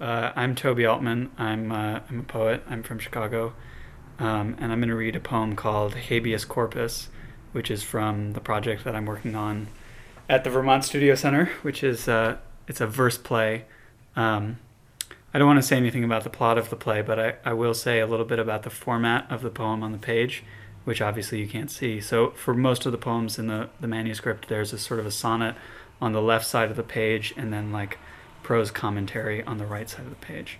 Uh, I'm Toby Altman. I'm uh, I'm a poet. I'm from Chicago, um, and I'm going to read a poem called Habeas Corpus, which is from the project that I'm working on at the Vermont Studio Center, which is uh, it's a verse play. Um, I don't want to say anything about the plot of the play, but I, I will say a little bit about the format of the poem on the page, which obviously you can't see. So for most of the poems in the, the manuscript, there's a sort of a sonnet on the left side of the page, and then like prose commentary on the right side of the page.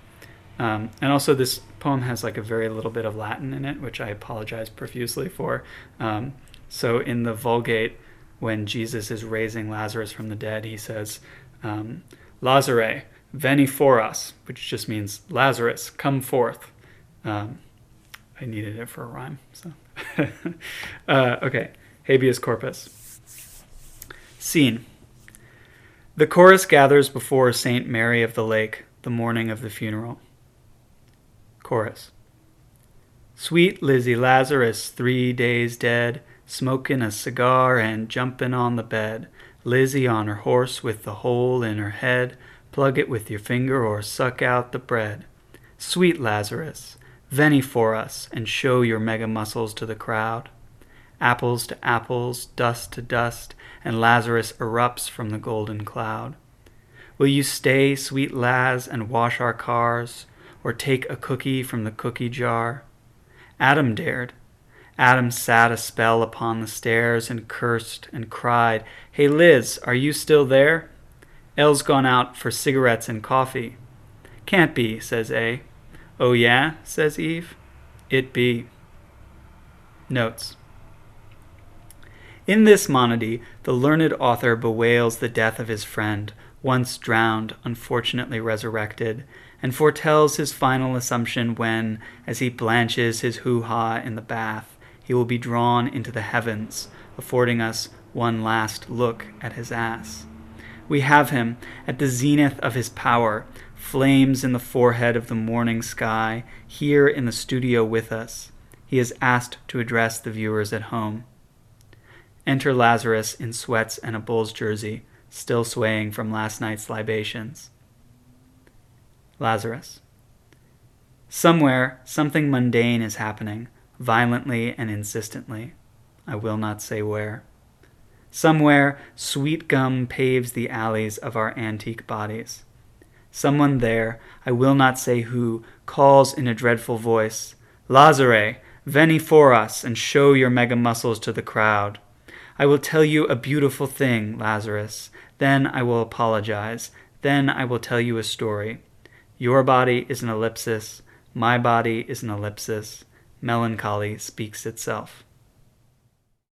Um, and also, this poem has like a very little bit of Latin in it, which I apologize profusely for. Um, so, in the Vulgate, when Jesus is raising Lazarus from the dead, he says, um, Lazare, veni foras, which just means Lazarus, come forth. Um, I needed it for a rhyme. So, uh, okay, habeas corpus. Scene. The chorus gathers before St. Mary of the Lake the morning of the funeral. Chorus. Sweet Lizzie Lazarus, three days dead, smoking a cigar and jumping on the bed. Lizzie on her horse with the hole in her head, plug it with your finger or suck out the bread. Sweet Lazarus, veni foras and show your mega muscles to the crowd. Apples to apples, dust to dust, and Lazarus erupts from the golden cloud. Will you stay, sweet Laz, and wash our cars, or take a cookie from the cookie jar? Adam dared. Adam sat a spell upon the stairs and cursed and cried, Hey Liz, are you still there? Elle's gone out for cigarettes and coffee. Can't be, says A. Oh yeah, says Eve. It be. Notes. In this monody, the learned author bewails the death of his friend, once drowned, unfortunately resurrected, and foretells his final assumption when, as he blanches his hoo ha in the bath, he will be drawn into the heavens, affording us one last look at his ass. We have him at the zenith of his power, flames in the forehead of the morning sky, here in the studio with us. He is asked to address the viewers at home. Enter Lazarus in sweats and a Bulls jersey, still swaying from last night's libations. Lazarus. Somewhere, something mundane is happening, violently and insistently. I will not say where. Somewhere, sweet gum paves the alleys of our antique bodies. Someone there, I will not say who, calls in a dreadful voice, Lazare, veni foras and show your mega muscles to the crowd. I will tell you a beautiful thing, Lazarus. Then I will apologize. Then I will tell you a story. Your body is an ellipsis. My body is an ellipsis. Melancholy speaks itself.